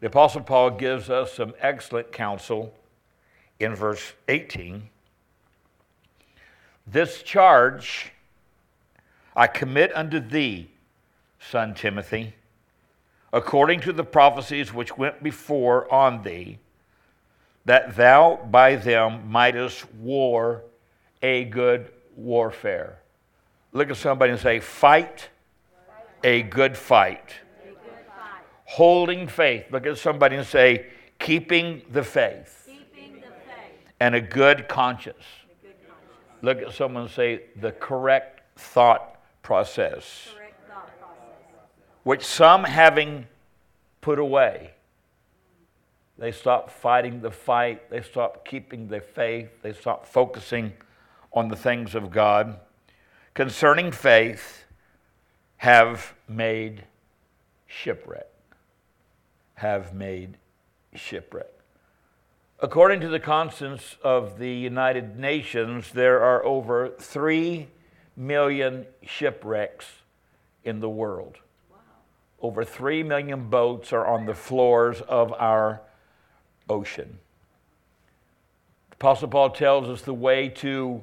The Apostle Paul gives us some excellent counsel in verse 18. This charge I commit unto thee, son Timothy, according to the prophecies which went before on thee, that thou by them mightest war a good warfare. Look at somebody and say, Fight a good fight. Holding faith. Look at somebody and say, Keeping the faith. Keeping the faith. And a good conscience. A good conscience. Look at someone and say, The correct thought process. Correct thought process. Which some having put away. They stop fighting the fight. They stop keeping the faith. They stop focusing on the things of God. Concerning faith, have made shipwreck. Have made shipwreck. According to the constants of the United Nations, there are over 3 million shipwrecks in the world. Wow. Over 3 million boats are on the floors of our ocean. Apostle Paul tells us the way to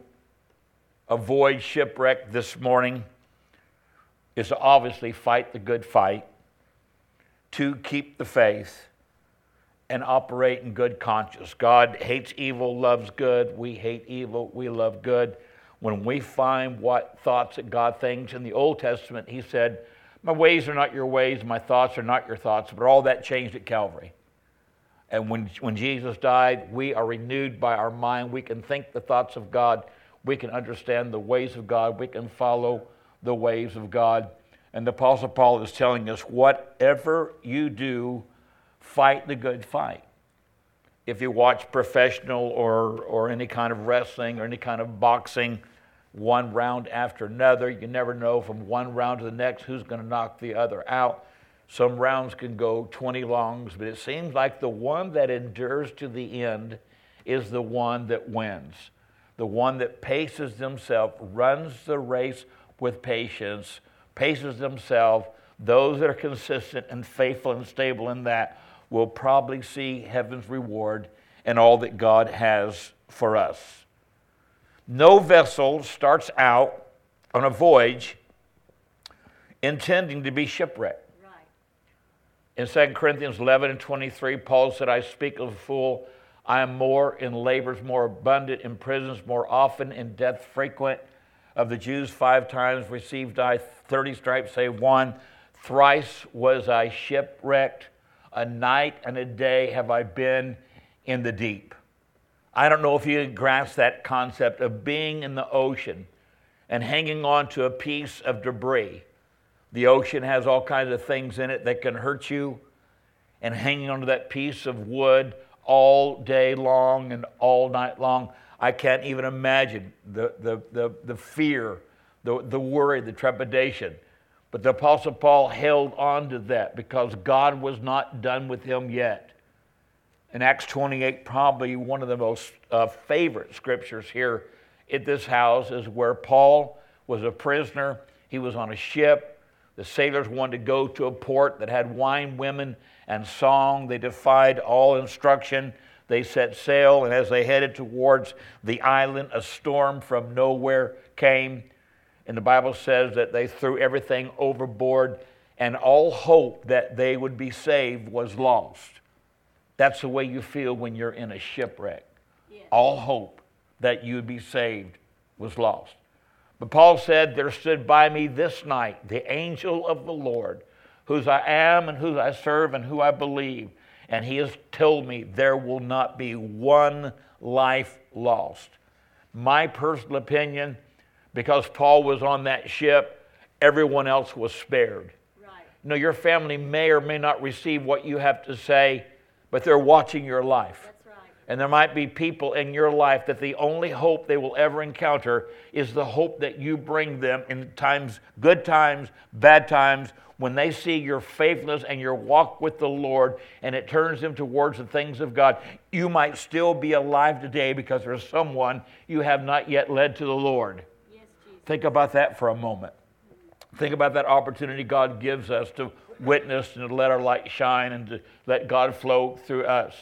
avoid shipwreck this morning is to obviously fight the good fight, to keep the faith, and operate in good conscience. God hates evil, loves good. We hate evil, we love good. When we find what thoughts that God thinks in the Old Testament, He said, My ways are not your ways, my thoughts are not your thoughts, but all that changed at Calvary. And when, when Jesus died, we are renewed by our mind. We can think the thoughts of God. We can understand the ways of God. We can follow the ways of God. And the Apostle Paul is telling us whatever you do, fight the good fight. If you watch professional or, or any kind of wrestling or any kind of boxing, one round after another, you never know from one round to the next who's going to knock the other out. Some rounds can go 20 longs, but it seems like the one that endures to the end is the one that wins. The one that paces themselves, runs the race with patience, paces themselves. Those that are consistent and faithful and stable in that will probably see heaven's reward and all that God has for us. No vessel starts out on a voyage intending to be shipwrecked. Right. In 2 Corinthians 11 and 23, Paul said, I speak of a fool. I am more in labors, more abundant, in prisons, more often, in death frequent. Of the Jews, five times received I 30 stripes, save one. Thrice was I shipwrecked. A night and a day have I been in the deep. I don't know if you grasp that concept of being in the ocean and hanging on to a piece of debris. The ocean has all kinds of things in it that can hurt you, and hanging onto that piece of wood all day long and all night long. I can't even imagine the, the, the, the fear, the, the worry, the trepidation. But the Apostle Paul held on to that because God was not done with him yet. In Acts 28, probably one of the most uh, favorite scriptures here at this house is where Paul was a prisoner. He was on a ship. The sailors wanted to go to a port that had wine, women, and song. They defied all instruction. They set sail, and as they headed towards the island, a storm from nowhere came. And the Bible says that they threw everything overboard, and all hope that they would be saved was lost. That's the way you feel when you're in a shipwreck. All hope that you would be saved was lost. But Paul said, There stood by me this night the angel of the Lord, whose I am and whose I serve and who I believe. And he has told me there will not be one life lost. My personal opinion, because Paul was on that ship, everyone else was spared. Right. Know, your family may or may not receive what you have to say, but they're watching your life. That's right. And there might be people in your life that the only hope they will ever encounter is the hope that you bring them in times, good times, bad times, when they see your faithfulness and your walk with the Lord and it turns them towards the things of God. You might still be alive today because there's someone you have not yet led to the Lord. Yes, Jesus. Think about that for a moment. Think about that opportunity God gives us to witness and to let our light shine and to let God flow through us.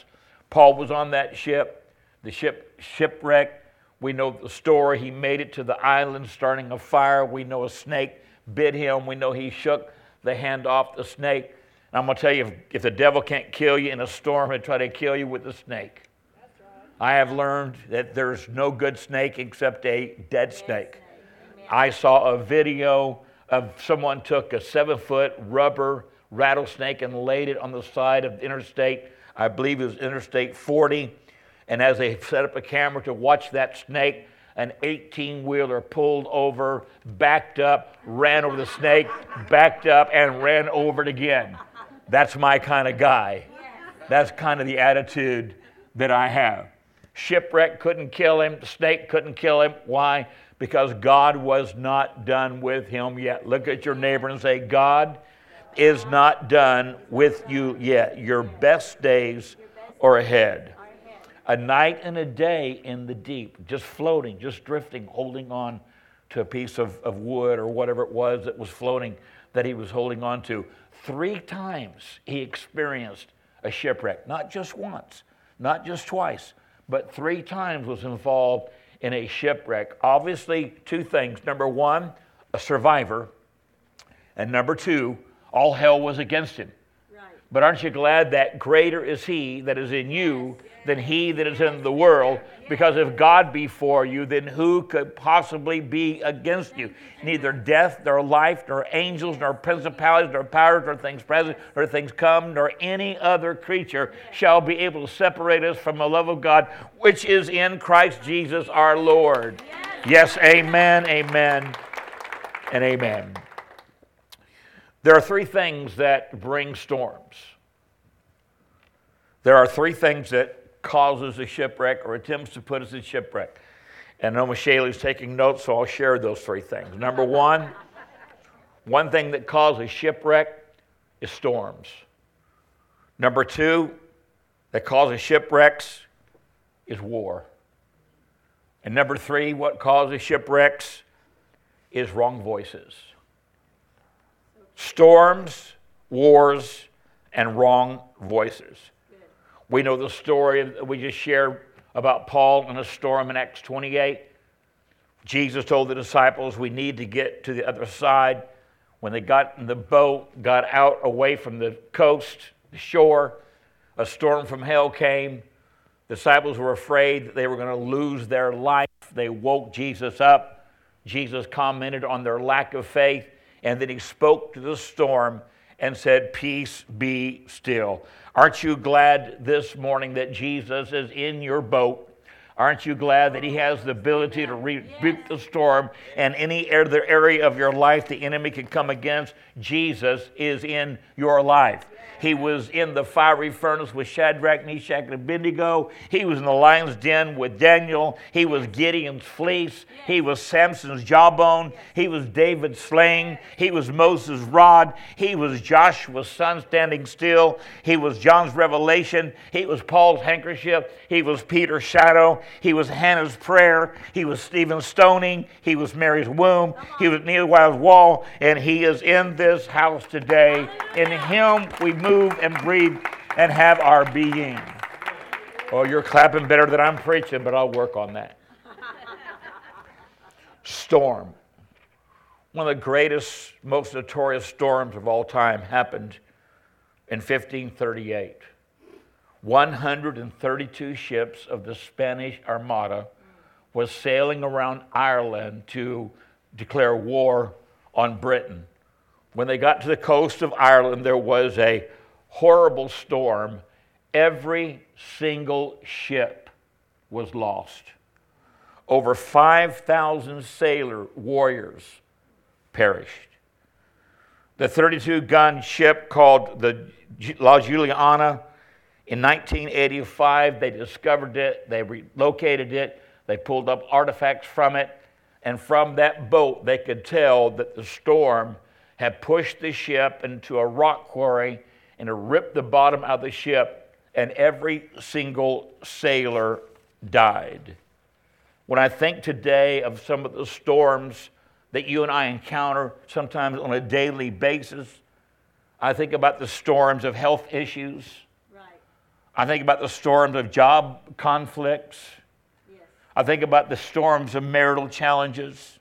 Paul was on that ship. The ship shipwrecked. We know the story. He made it to the island, starting a fire. We know a snake bit him. We know he shook the hand off the snake. And I'm going to tell you if, if the devil can't kill you in a storm, he'll try to kill you with the snake. I have learned that there's no good snake except a dead snake. I saw a video of someone took a seven foot rubber rattlesnake and laid it on the side of the interstate. I believe it was Interstate 40. And as they set up a camera to watch that snake, an 18 wheeler pulled over, backed up, ran over the snake, backed up, and ran over it again. That's my kind of guy. That's kind of the attitude that I have. Shipwreck couldn't kill him, snake couldn't kill him. Why? Because God was not done with him yet. Look at your neighbor and say, God is not done with you yet. Your best days are ahead. A night and a day in the deep, just floating, just drifting, holding on to a piece of, of wood or whatever it was that was floating that he was holding on to. Three times he experienced a shipwreck, not just once, not just twice, but three times was involved in a shipwreck. Obviously, two things. Number one, a survivor, and number two, all hell was against him. But aren't you glad that greater is he that is in you than he that is in the world? Because if God be for you, then who could possibly be against you? Neither death, nor life, nor angels, nor principalities, nor powers, nor things present, nor things come, nor any other creature shall be able to separate us from the love of God, which is in Christ Jesus our Lord. Yes, amen, amen, and amen. There are three things that bring storms. There are three things that causes a shipwreck or attempts to put us in shipwreck. And know Shaylee's taking notes, so I'll share those three things. Number one, one thing that causes shipwreck is storms. Number two, that causes shipwrecks is war. And number three, what causes shipwrecks is wrong voices storms, wars, and wrong voices. We know the story that we just shared about Paul in a storm in Acts 28. Jesus told the disciples, We need to get to the other side. When they got in the boat, got out away from the coast, the shore, a storm from hell came. Disciples were afraid that they were going to lose their life. They woke Jesus up. Jesus commented on their lack of faith. And then he spoke to the storm and said, Peace be still. Aren't you glad this morning that Jesus is in your boat? Aren't you glad that he has the ability to rebuke the storm and any other area of your life the enemy can come against? Jesus is in your life. He was in the fiery furnace with Shadrach, Meshach, and Abednego. He was in the lion's den with Daniel. He was Gideon's fleece. He was Samson's jawbone. He was David's sling. He was Moses' rod. He was Joshua's sun standing still. He was John's revelation. He was Paul's handkerchief. He was Peter's shadow. He was Hannah's prayer. He was Stephen's stoning. He was Mary's womb. He was Nehemiah's wall. And he is in this house today. In him we move and breathe and have our being. Oh, you're clapping better than I'm preaching, but I'll work on that. Storm. One of the greatest, most notorious storms of all time happened in 1538. 132 ships of the Spanish Armada was sailing around Ireland to declare war on Britain. When they got to the coast of Ireland, there was a horrible storm. Every single ship was lost. Over 5,000 sailor warriors perished. The 32 gun ship called the La Juliana, in 1985, they discovered it, they relocated it, they pulled up artifacts from it, and from that boat, they could tell that the storm had pushed the ship into a rock quarry and ripped the bottom out of the ship, and every single sailor died. When I think today of some of the storms that you and I encounter sometimes on a daily basis, I think about the storms of health issues. Right. I think about the storms of job conflicts. Yes. I think about the storms of marital challenges,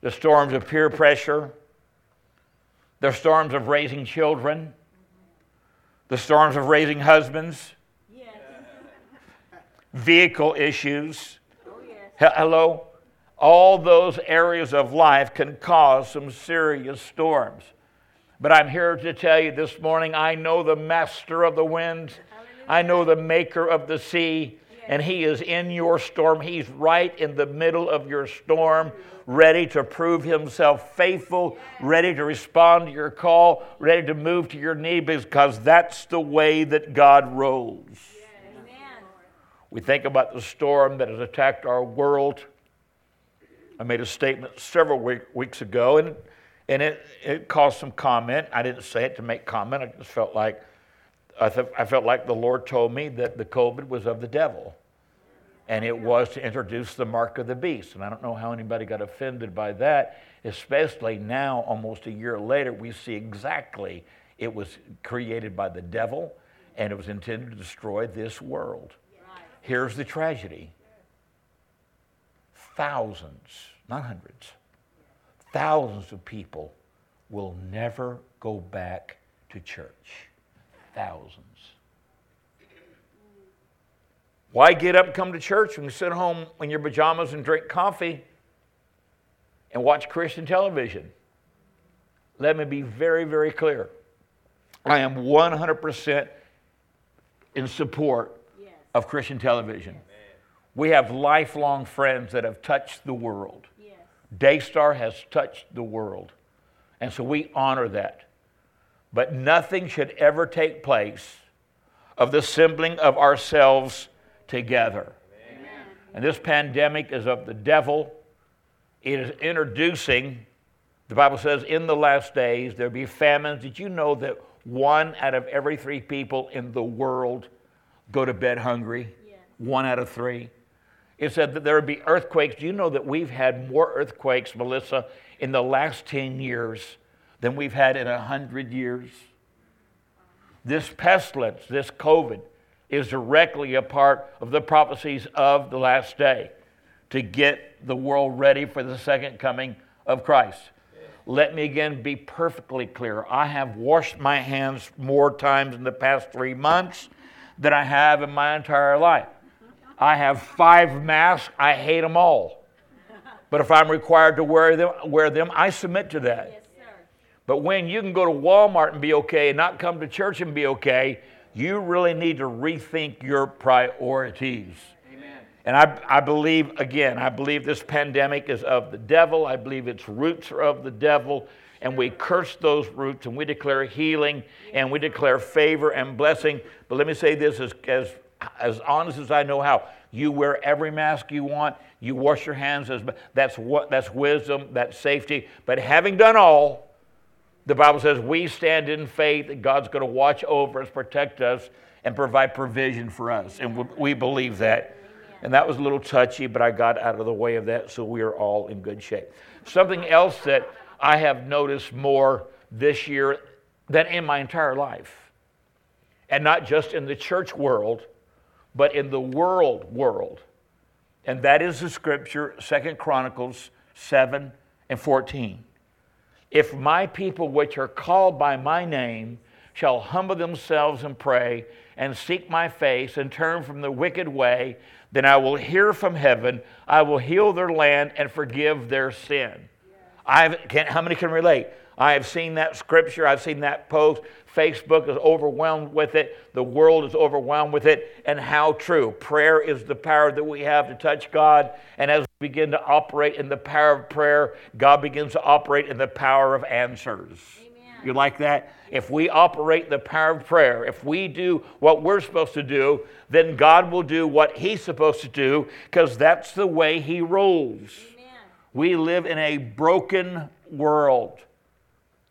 the storms of peer pressure, the storms of raising children, the storms of raising husbands, Yes. vehicle issues. Oh, yes. Hello? All those areas of life can cause some serious storms. But I'm here to tell you this morning I know the master of the winds, I know the maker of the sea, and he is in your storm. He's right in the middle of your storm, ready to prove himself faithful, ready to respond to your call, ready to move to your knee because that's the way that God rolls. We think about the storm that has attacked our world. I made a statement several week, weeks ago, and, and it, it caused some comment. I didn't say it to make comment. I just felt like I, th- I felt like the Lord told me that the COVID was of the devil, and it was to introduce the mark of the beast. And I don't know how anybody got offended by that, especially now, almost a year later, we see exactly it was created by the devil, and it was intended to destroy this world. Here's the tragedy thousands, not hundreds, thousands of people will never go back to church. Thousands. Why get up and come to church when you sit home in your pajamas and drink coffee and watch Christian television? Let me be very, very clear. I am 100% in support Yes. of Christian television. We have lifelong friends that have touched the world. Yes. Daystar has touched the world. And so we honor that. But nothing should ever take place of the assembling of ourselves together. And this pandemic is of the devil. It is introducing, the Bible says, in the last days there'll be famines. Did you know that one out of every three people in the world go to bed hungry? Yes. One out of three. It said that there would be earthquakes. Do you know that we've had more earthquakes, Melissa, in the last 10 years than we've had in a 100 years? This pestilence, this COVID, is directly a part of the prophecies of the last day to get the world ready for the second coming of Christ. Let me again be perfectly clear. I have washed my hands more times in the past three months than I have in my entire life. I have five masks. I hate them all. But if I'm required to wear them, wear them, I submit to that. But when you can go to Walmart and be okay and not come to church and be okay, you really need to rethink your priorities. And I, I believe, again, I believe this pandemic is of the devil. I believe its roots are of the devil. And we curse those roots and we declare healing and we declare favor and blessing. But let me say this as, as, as honest as I know how. You wear every mask you want. You wash your hands. As, that's, what, that's wisdom, that's safety. But having done all, the Bible says we stand in faith that God's going to watch over us, protect us, and provide provision for us. And we- believe that. And that was a little touchy, but I got out of the way of that, so we are all in good shape. Something else that I have noticed more this year than in my entire life, and not just in the church world, but in the world world, and that is the scripture, Second Chronicles 7 and 14. If my people, which are called by my name, shall humble themselves and pray and seek my face and turn from the wicked way, then I will hear from heaven, I will heal their land and forgive their sin. I've, can, how many can relate? I have seen that scripture, I've seen that post. Facebook is overwhelmed with it, the world is overwhelmed with it, and how true. Prayer is the power that we have to touch God, and as we begin to operate in the power of prayer, God begins to operate in the power of answers. Amen. You like that? If we operate the power of prayer, if we do what we're supposed to do, then God will do what He's supposed to do because that's the way He rules. Amen. We live in a broken world.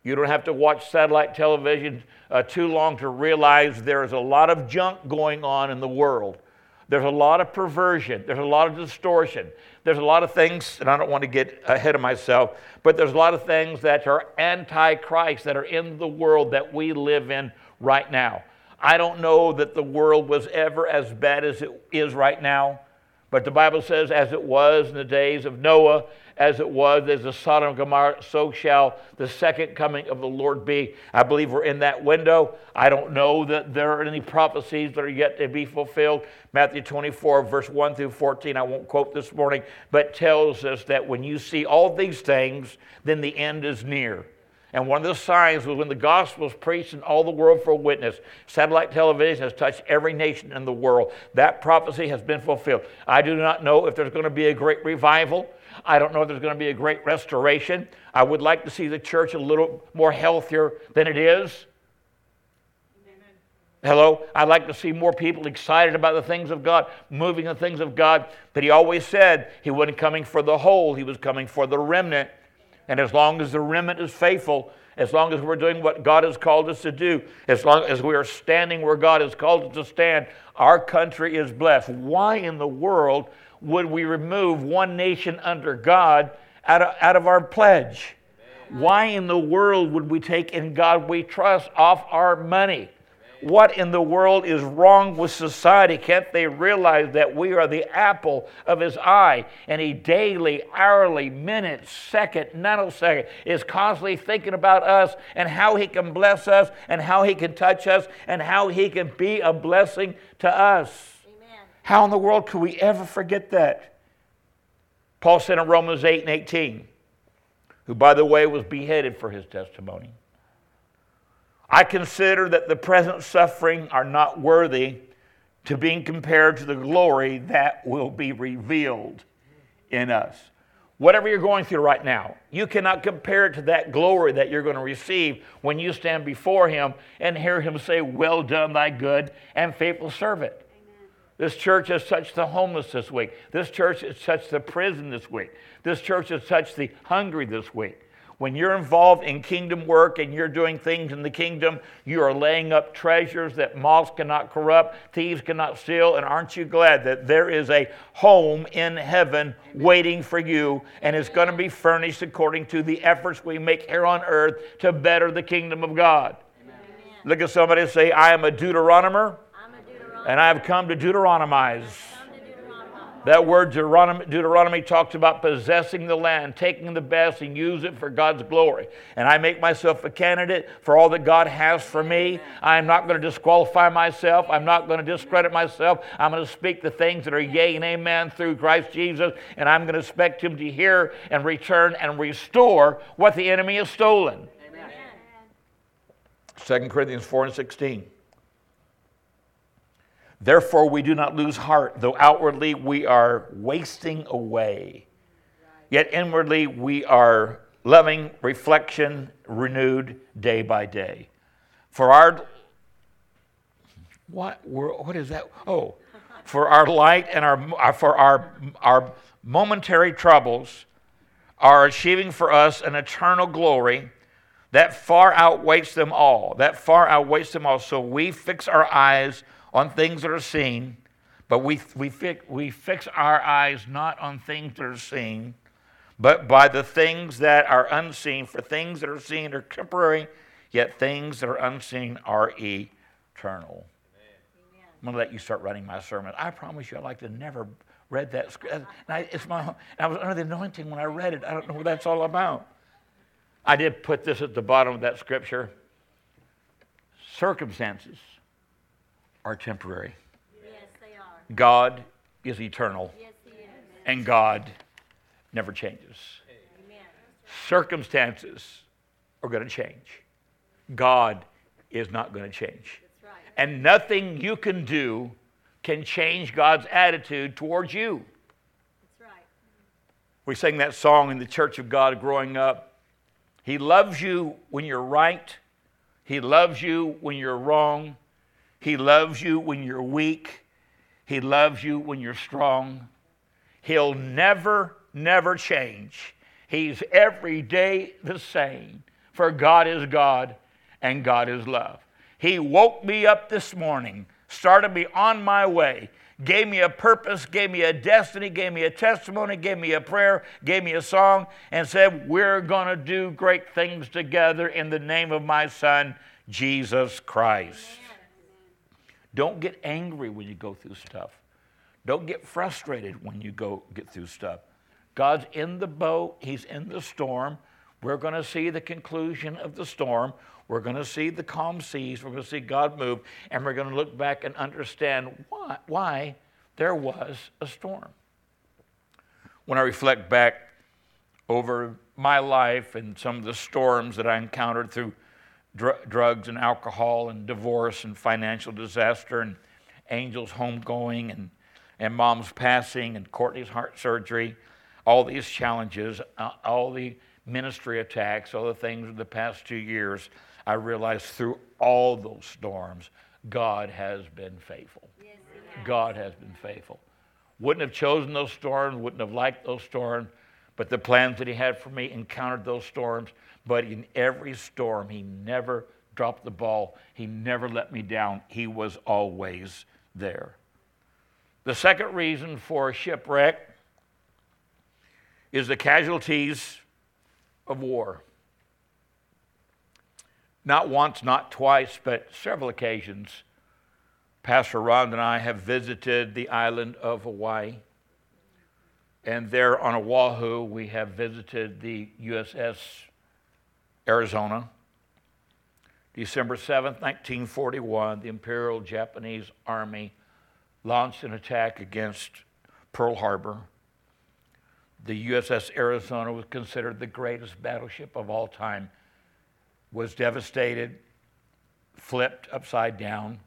You don't have to watch satellite television uh, too long to realize there is a lot of junk going on in the world. There's a lot of perversion. There's a lot of distortion. There's a lot of things, and I don't want to get ahead of myself, but there's a lot of things that are anti Christ that are in the world that we live in right now. I don't know that the world was ever as bad as it is right now, but the Bible says, as it was in the days of Noah, as it was as the Sodom and Gomorrah, so shall the second coming of the Lord be. I believe we're in that window. I don't know that there are any prophecies that are yet to be fulfilled. Matthew 24, verse 1 through 14, I won't quote this morning, but tells us that when you see all these things, then the end is near. And one of the signs was when the gospel was preached in all the world for a witness. Satellite television has touched every nation in the world. That prophecy has been fulfilled. I do not know if there's going to be a great revival. I don't know if there's going to be a great restoration. I would like to see the church a little more healthier than it is. Hello? I'd like to see more people excited about the things of God, moving the things of God. But he always said he wasn't coming for the whole, he was coming for the remnant. And as long as the remnant is faithful, as long as we're doing what God has called us to do, as long as we are standing where God has called us to stand, our country is blessed. Why in the world would we remove one nation under God out of, out of our pledge? Why in the world would we take in God we trust off our money? What in the world is wrong with society? Can't they realize that we are the apple of his eye? And he daily, hourly, minute, second, nanosecond is constantly thinking about us and how he can bless us and how he can touch us and how he can be a blessing to us. Amen. How in the world could we ever forget that? Paul said in Romans 8 and 18, who, by the way, was beheaded for his testimony. I consider that the present suffering are not worthy to being compared to the glory that will be revealed in us. Whatever you're going through right now, you cannot compare it to that glory that you're going to receive when you stand before Him and hear Him say, Well done, thy good and faithful servant. Amen. This church has touched the homeless this week. This church has touched the prison this week. This church has touched the hungry this week. When you're involved in kingdom work and you're doing things in the kingdom, you are laying up treasures that moths cannot corrupt, thieves cannot steal. And aren't you glad that there is a home in heaven waiting for you and it's going to be furnished according to the efforts we make here on earth to better the kingdom of God? Amen. Look at somebody and say, I am a Deuteronomer, and I have come to Deuteronomize. That word Deuteronomy, Deuteronomy, talks about possessing the land, taking the best and use it for God's glory. And I make myself a candidate for all that God has for me. I am not going to disqualify myself. I'm not going to discredit myself. I'm going to speak the things that are yea and amen through Christ Jesus. And I'm going to expect Him to hear and return and restore what the enemy has stolen. Amen. 2 Corinthians 4 and 16. Therefore, we do not lose heart, though outwardly we are wasting away. Yet inwardly we are loving reflection renewed day by day. For our what what is that? Oh, for our light and our uh, for our our momentary troubles are achieving for us an eternal glory that far outweighs them all. That far outweighs them all. So we fix our eyes on things that are seen, but we, we, fix, we fix our eyes not on things that are seen, but by the things that are unseen. For things that are seen are temporary, yet things that are unseen are eternal. I'm going to let you start writing my sermon. I promise you, I'd like to never read that script. It's my, I was under the anointing when I read it. I don't know what that's all about. I did put this at the bottom of that scripture. Circumstances are temporary. Yes, they are. God is eternal. Yes, he is. And God never changes. Amen. Circumstances are going to change. God is not going to change. Right. And nothing you can do can change God's attitude towards you. Right. We sang that song in the Church of God growing up. He loves you when you're right. He loves you when you're wrong. He loves you when you're weak. He loves you when you're strong. He'll never, never change. He's every day the same. For God is God and God is love. He woke me up this morning, started me on my way, gave me a purpose, gave me a destiny, gave me a testimony, gave me a prayer, gave me a song, and said, We're going to do great things together in the name of my Son, Jesus Christ. Don't get angry when you go through stuff. Don't get frustrated when you go get through stuff. God's in the boat, He's in the storm. We're going to see the conclusion of the storm. We're going to see the calm seas. We're going to see God move. And we're going to look back and understand why, why there was a storm. When I reflect back over my life and some of the storms that I encountered through dr- drugs and alcohol and divorce and financial disaster and Angel's homegoing and, and mom's passing and Courtney's heart surgery, all these challenges, uh, all the ministry attacks, all the things of the past two years, I realized through all those storms, God has been faithful. Yes, has. God has been faithful. Wouldn't have chosen those storms, wouldn't have liked those storms, but the plans that He had for me encountered those storms. But in every storm, He never dropped the ball, He never let me down. He was always there. The second reason for shipwreck is the casualties of war not once, not twice, but several occasions, Pastor Ron and I have visited the island of Hawaii. And there on Oahu, we have visited the USS Arizona. December 7, 1941, the Imperial Japanese Army launched an attack against Pearl Harbor. The USS Arizona was considered the greatest battleship of all time was devastated, flipped upside down,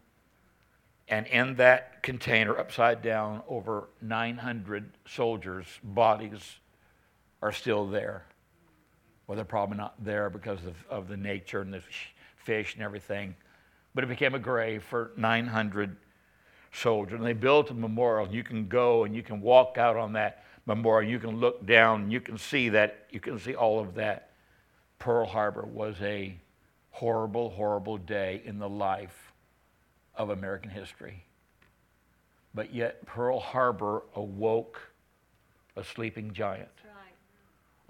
and in that container, upside down, over 900 soldiers' bodies are still there. Well, they're probably not there because of, of the nature and the fish and everything, but it became a grave for 900 soldiers. And they built a memorial, you can go and you can walk out on that memorial, you can look down, and you can see that, you can see all of that Pearl Harbor was a horrible, horrible day in the life of American history. But yet, Pearl Harbor awoke a sleeping giant.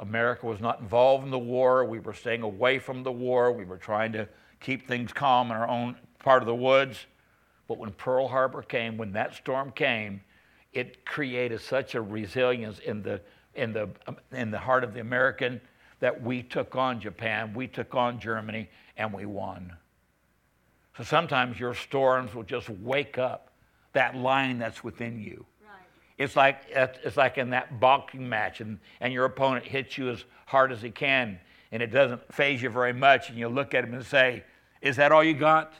America was not involved in the war. We were staying away from the war. We were trying to keep things calm in our own part of the woods. But when Pearl Harbor came, when that storm came, it created such a resilience in the, in the, in the heart of the American that we took on Japan, we took on Germany, and we won. So sometimes your storms will just wake up that line that's within you. It's like it's like in that boxing match, and, and your opponent hits you as hard as he can, and it doesn't phase you very much, and you look at him and say, "Is that all you got?"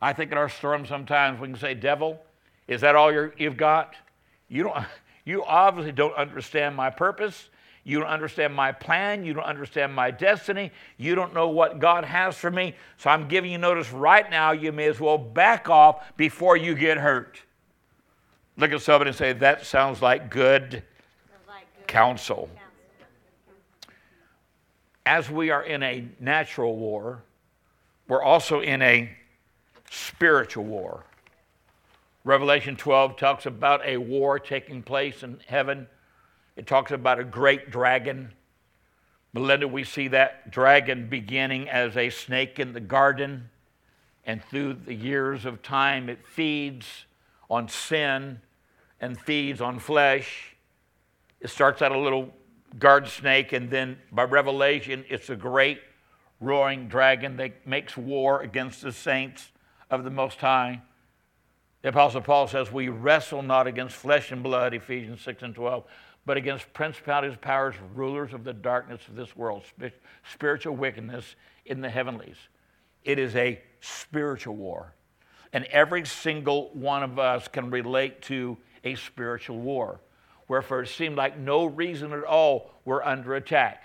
I think in our storm sometimes we can say, "Devil, is that all you have got?" You don't. You obviously don't understand my purpose. You don't understand my plan. You don't understand my destiny. You don't know what God has for me. So I'm giving you notice right now. You may as well back off before you get hurt. Look at somebody and say, That sounds like good, like good counsel. counsel. As we are in a natural war, we're also in a spiritual war. Revelation 12 talks about a war taking place in heaven it talks about a great dragon. Melinda, we see that dragon beginning as a snake in the garden, and through the years of time, it feeds on sin and feeds on flesh. It starts out a little guard snake, and then by revelation, it's a great roaring dragon that makes war against the saints of the Most High. The Apostle Paul says, We wrestle not against flesh and blood, Ephesians 6 and 12, but against principalities, powers, rulers of the darkness of this world, spiritual wickedness in the heavenlies. It is a spiritual war. And every single one of us can relate to a spiritual war. Wherefore, it seemed like no reason at all we're under attack.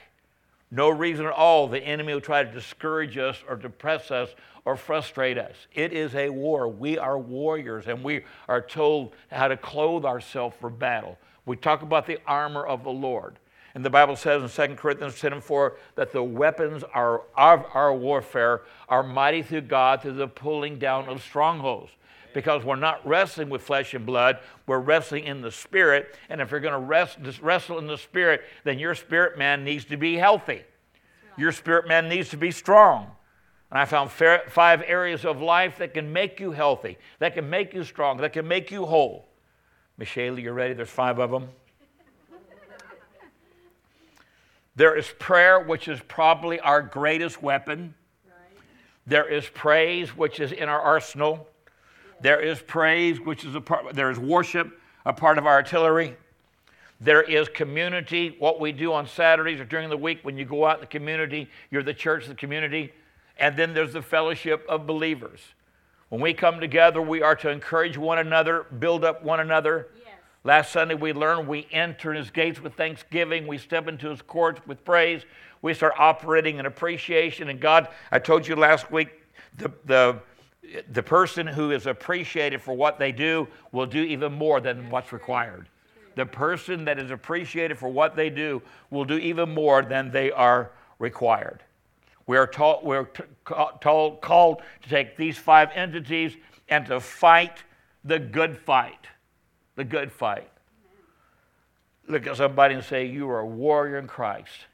No reason at all the enemy will try to discourage us or depress us or frustrate us. It is a war. We are warriors and we are told how to clothe ourselves for battle. We talk about the armor of the Lord. And the Bible says in 2 Corinthians 10 and 4 that the weapons of our warfare are mighty through God to the pulling down of strongholds. Because we're not wrestling with flesh and blood. We're wrestling in the spirit. And if you're going to rest, wrestle in the spirit, then your spirit man needs to be healthy. Your spirit man needs to be strong. And I found five areas of life that can make you healthy, that can make you strong, that can make you whole. Michelle, you ready? There's five of them. There is prayer, which is probably our greatest weapon. There is praise, which is in our arsenal. There is praise, which is a part, there is worship, a part of our artillery. There is community, what we do on Saturdays or during the week when you go out in the community, you're the church, the community. And then there's the fellowship of believers. When we come together, we are to encourage one another, build up one another. Yes. Last Sunday, we learned we enter his gates with thanksgiving, we step into his courts with praise, we start operating in appreciation. And God, I told you last week, the, the, the person who is appreciated for what they do will do even more than what's required. The person that is appreciated for what they do will do even more than they are required. We are told, we're told, called to take these five entities and to fight the good fight. The good fight. Look at somebody and say, You are a warrior in Christ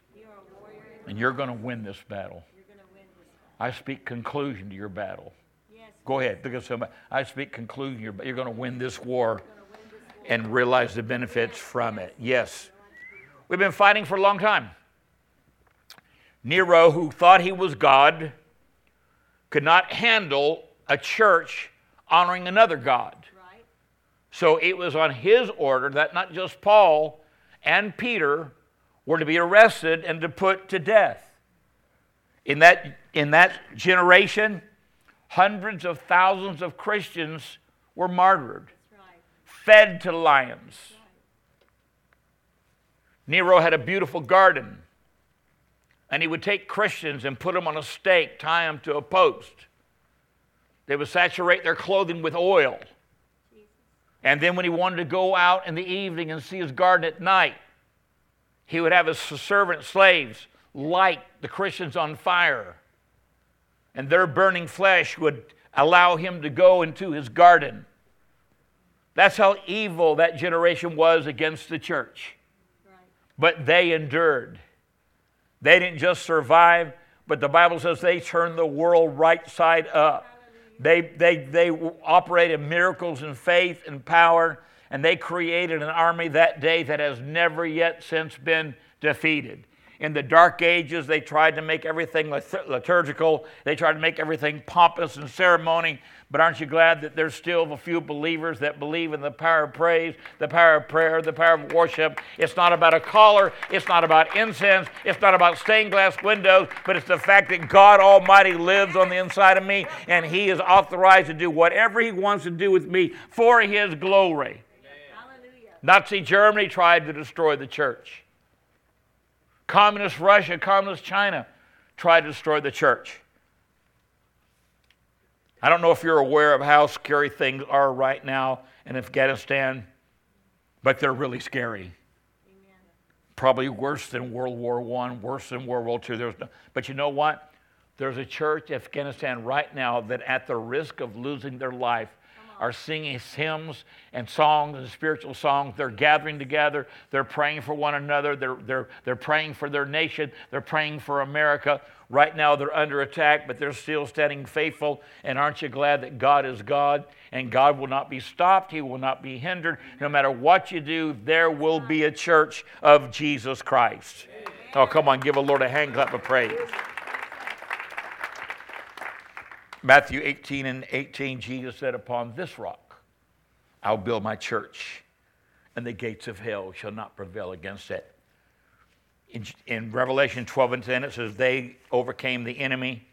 and you're going to win this battle. I speak conclusion to your battle. Go ahead, at somebody. I speak conclusion. You're, you're going to win this war and realize the benefits from it. Yes. We've been fighting for a long time. Nero, who thought he was God, could not handle a church honoring another God. So it was on his order that not just Paul and Peter, were to be arrested and to put to death. In that, in that generation, hundreds of thousands of Christians were martyred, right. fed to lions. Right. Nero had a beautiful garden, and he would take Christians and put them on a stake, tie them to a post. They would saturate their clothing with oil. And then when he wanted to go out in the evening and see his garden at night, he would have his servant slaves light the Christians on fire, and their burning flesh would allow him to go into his garden. That's how evil that generation was against the church. But they endured. They didn't just survive, but the Bible says they turned the world right side up. They, they, they operated miracles in faith and power and they created an army that day that has never yet since been defeated. In the dark ages, they tried to make everything liturgical. They tried to make everything pompous and ceremony. But aren't you glad that there's still a few believers that believe in the power of praise, the power of prayer, the power of worship? It's not about a collar, it's not about incense, it's not about stained glass windows, but it's the fact that God Almighty lives on the inside of me and He is authorized to do whatever He wants to do with me for His glory. Nazi Germany tried to destroy the church. Communist Russia, Communist China tried to destroy the church. I don't know if you're aware of how scary things are right now in Afghanistan, but they're really scary. Probably worse than World War I, worse than World War II. There's no, but you know what? There's a church in Afghanistan right now that, at the risk of losing their life, are singing hymns and songs and spiritual songs. They're gathering together. They're praying for one another. They're, they're, they're praying for their nation. They're praying for America. Right now, they're under attack, but they're still standing faithful. And aren't you glad that God is God and God will not be stopped? He will not be hindered. No matter what you do, there will be a church of Jesus Christ. Oh, come on, give a Lord a hand clap of praise. Matthew 18 and 18, Jesus said, Upon this rock I'll build my church, and the gates of hell shall not prevail against it. In, in, Revelation 12 and 10, it says, They overcame the enemy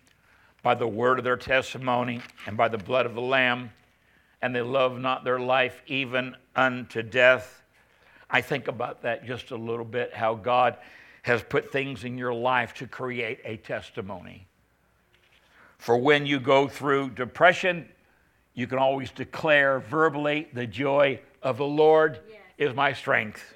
by the word of their testimony and by the blood of the Lamb, and they loved not their life even unto death. I think about that just a little bit, how God has put things in your life to create a testimony. For when you go through depression, you can always declare verbally, The joy of the Lord is my strength.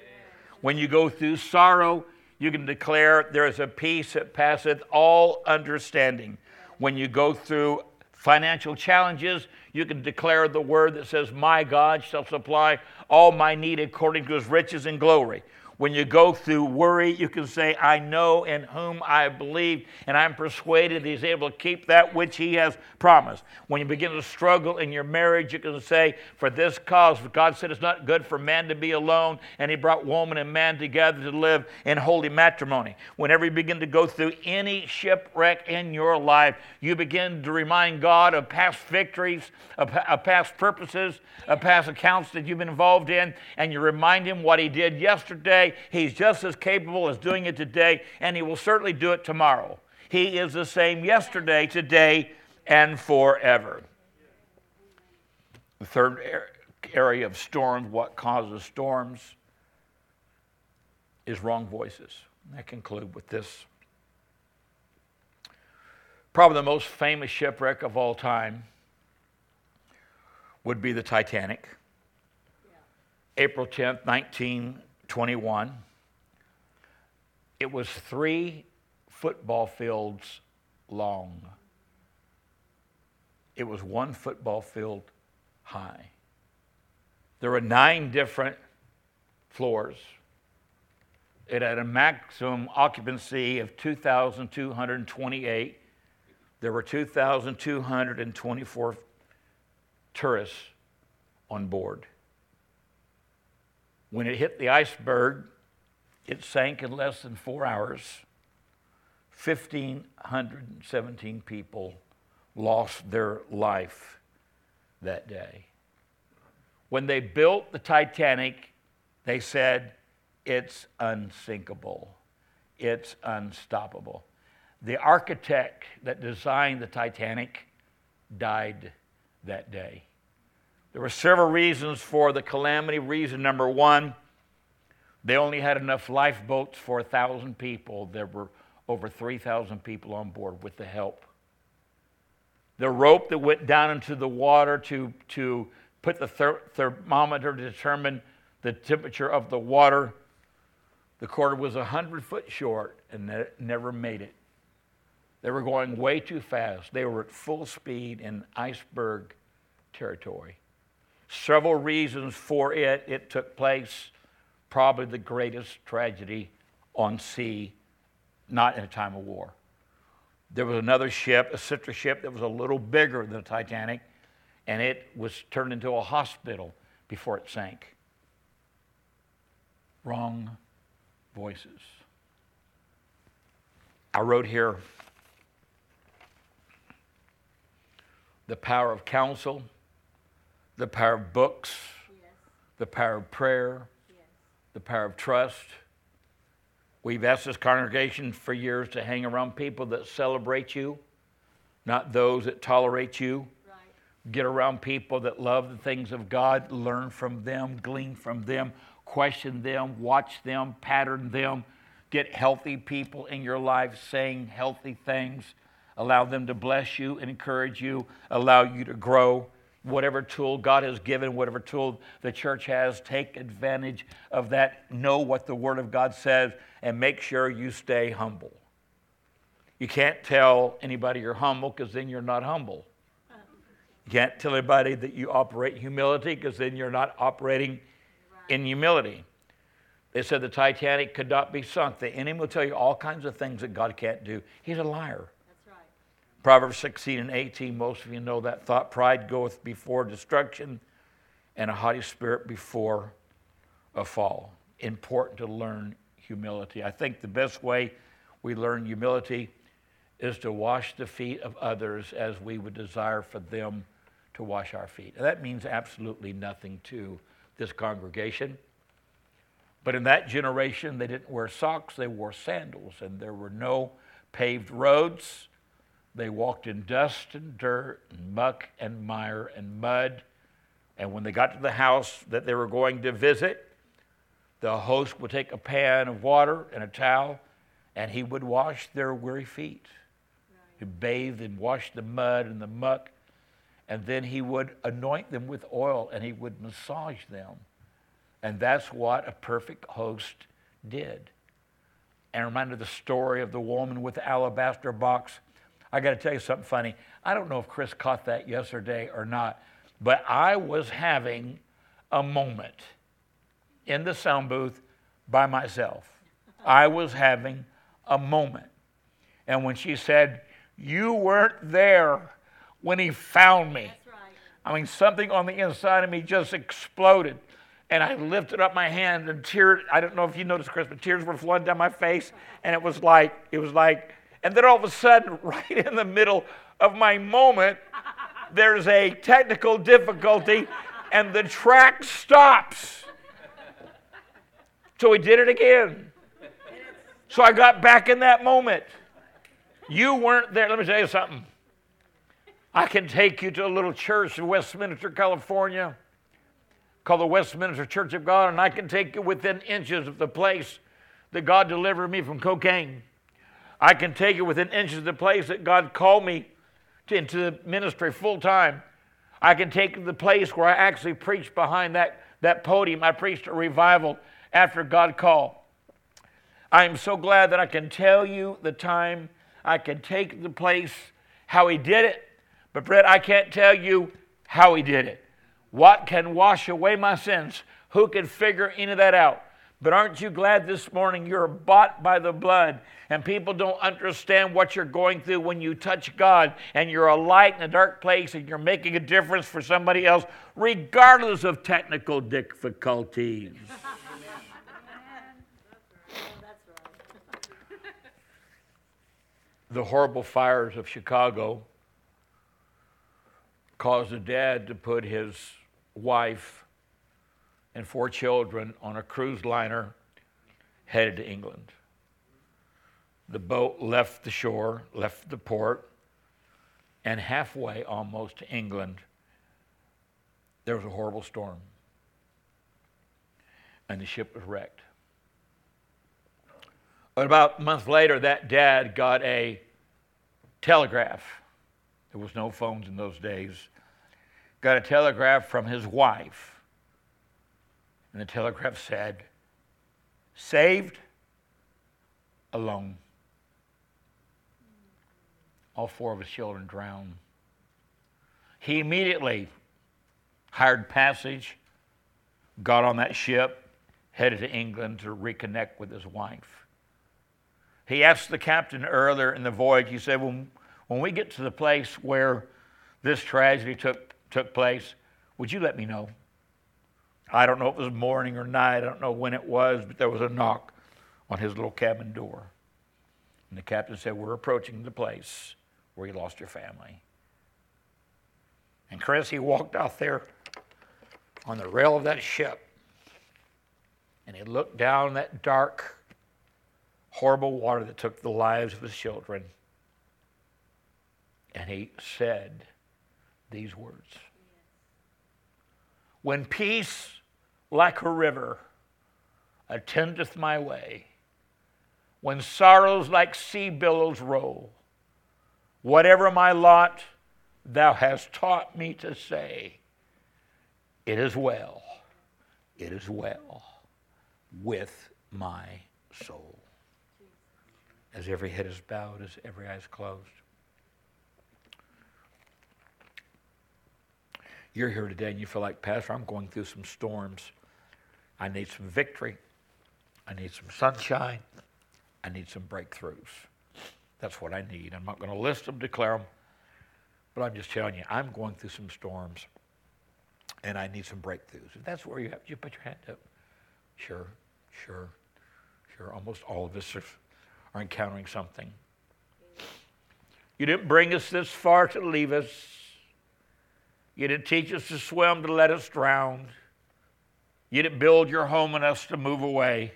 When you go through sorrow, you can declare, There is a peace that passeth all understanding. When you go through financial challenges, you can declare the word that says, My God shall supply all my need according to his riches and glory. When you go through worry, you can say, I know in whom I believe, and I'm persuaded he's able to keep that which he has promised. When you begin to struggle in your marriage, you can say, For this cause, God said it's not good for man to be alone, and he brought woman and man together to live in holy matrimony. Whenever you begin to go through any shipwreck in your life, you begin to remind God of past victories, of, of past purposes, of past accounts that you've been involved in, and you remind him what he did yesterday He's just as capable as doing it today, and He will certainly do it tomorrow. He is the same yesterday, today, and forever. The third area of storms, what causes storms, is wrong voices. I conclude with this. Probably the most famous shipwreck of all time would be the Titanic. Yeah. April 10th, 19 21. It was three football fields long. It was one football field high. There were nine different floors. It had a maximum occupancy of 2,228. There were 2,224 tourists on board. When it hit the iceberg, it sank in less than four hours. 1,517 people lost their life that day. When they built the Titanic, they said, it's unsinkable, it's unstoppable. The architect that designed the Titanic died that day. There were several reasons for the calamity. Reason number one, they only had enough lifeboats for a thousand people. There were over 3,000 people on board with the help. The rope that went down into the water to, to put the ther- thermometer to determine the temperature of the water, the cord was 100 foot short and ne- never made it. They were going way too fast. They were at full speed in iceberg territory several reasons for it. It took place, probably the greatest tragedy on sea, not in a time of war. There was another ship, a sister ship, that was a little bigger than the Titanic, and it was turned into a hospital before it sank. Wrong voices. I wrote here the power of counsel the power of books, yes. the power of prayer, yes. the power of trust. We've asked this congregation for years to hang around people that celebrate you, not those that tolerate you. Right. Get around people that love the things of God, learn from them, glean from them, question them, watch them, pattern them. Get healthy people in your life saying healthy things. Allow them to bless you and encourage you, allow you to grow whatever tool God has given, whatever tool the church has, take advantage of that. Know what the Word of God says and make sure you stay humble. You can't tell anybody you're humble because then you're not humble. You can't tell anybody that you operate humility because then you're not operating in humility. They said the Titanic could not be sunk. The enemy will tell you all kinds of things that God can't do. He's a liar. Proverbs 16 and 18, most of you know that thought. Pride goeth before destruction, and a haughty spirit before a fall. Important to learn humility. I think the best way we learn humility is to wash the feet of others as we would desire for them to wash our feet. And that means absolutely nothing to this congregation. But in that generation, they didn't wear socks, they wore sandals, and there were no paved roads. They walked in dust and dirt and muck and mire and mud. And when they got to the house that they were going to visit, the host would take a pan of water and a towel and he would wash their weary feet. He bathed and washed the mud and the muck. And then he would anoint them with oil and he would massage them. And that's what a perfect host did. And reminded the story of the woman with the alabaster box I got to tell you something funny. I don't know if Chris caught that yesterday or not, but I was having a moment in the sound booth by myself. I was having a moment. And when she said, You weren't there when he found me, That's right. I mean, something on the inside of me just exploded. And I lifted up my hand and tears, I don't know if you noticed, Chris, but tears were flowing down my face. And it was like, it was like, and then all of a sudden, right in the middle of my moment, there's a technical difficulty and the track stops. So he did it again. So I got back in that moment. You weren't there. Let me tell you something. I can take you to a little church in Westminster, California, called the Westminster Church of God, and I can take you within inches of the place that God delivered me from cocaine. I can take it within inches of the place that God called me to, into the ministry full time. I can take the place where I actually preached behind that, that podium. I preached a revival after God called. I am so glad that I can tell you the time, I can take the place, how He did it. But, Brett, I can't tell you how He did it. What can wash away my sins? Who can figure any of that out? But aren't you glad this morning you're bought by the blood and people don't understand what you're going through when you touch God and you're a light in a dark place and you're making a difference for somebody else, regardless of technical difficulties? The horrible fires of Chicago caused a dad to put his wife and four children on a cruise liner headed to England. The boat left the shore, left the port, and halfway almost to England, there was a horrible storm. And the ship was wrecked. But about a month later, that dad got a telegraph. There was no phones in those days. Got a telegraph from his wife. And the telegraph said, Saved, alone. All four of his children drowned. He immediately hired passage, got on that ship, headed to England to reconnect with his wife. He asked the captain earlier in the voyage, he said, when, when we get to the place where this tragedy took, took place, would you let me know? I don't know if it was morning or night, I don't know when it was, but there was a knock on his little cabin door. And the captain said, We're approaching the place where you lost your family. And Chris, he walked out there on the rail of that ship and he looked down that dark, horrible water that took the lives of his children. And he said these words When peace like a river attendeth my way, when sorrows like sea billows roll, whatever my lot, thou hast taught me to say, It is well, it is well with my soul. As every head is bowed, as every eye is closed. You're here today and you feel like, Pastor, I'm going through some storms. I need some victory. I need some sunshine. I need some breakthroughs. That's what I need. I'm not going to list them, declare them, but I'm just telling you, I'm going through some storms and I need some breakthroughs. If that's where you have, you put your hand up. Sure, sure, sure. Almost all of us are, are encountering something. You didn't bring us this far to leave us. You didn't teach us to swim to let us drown. You didn't build your home in us to move away.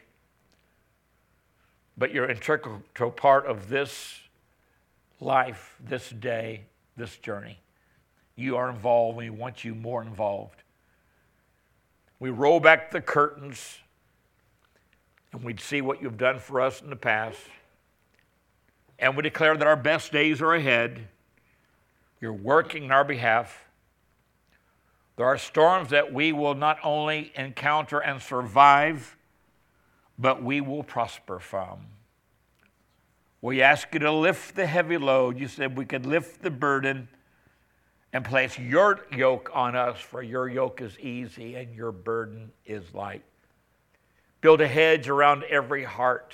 But you're an integral part of this life, this day, this journey. You are involved. We want you more involved. We roll back the curtains and we'd see what you've done for us in the past. And we declare that our best days are ahead. You're working in our behalf. There are storms that we will not only encounter and survive, but we will prosper from. We ask you to lift the heavy load. You said we could lift the burden and place your yoke on us, for your yoke is easy and your burden is light. Build a hedge around every heart.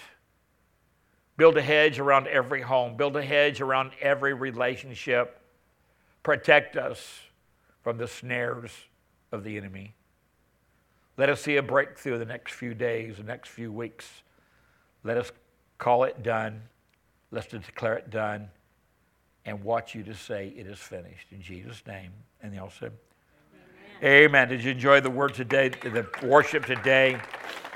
Build a hedge around every home. Build a hedge around every relationship. Protect us from the snares of the enemy. Let us see a breakthrough the next few days, the next few weeks. Let us call it done. Let's declare it done and watch you to say it is finished. In Jesus' name. And they all said, Amen. Amen. Did you enjoy the word today, the worship today?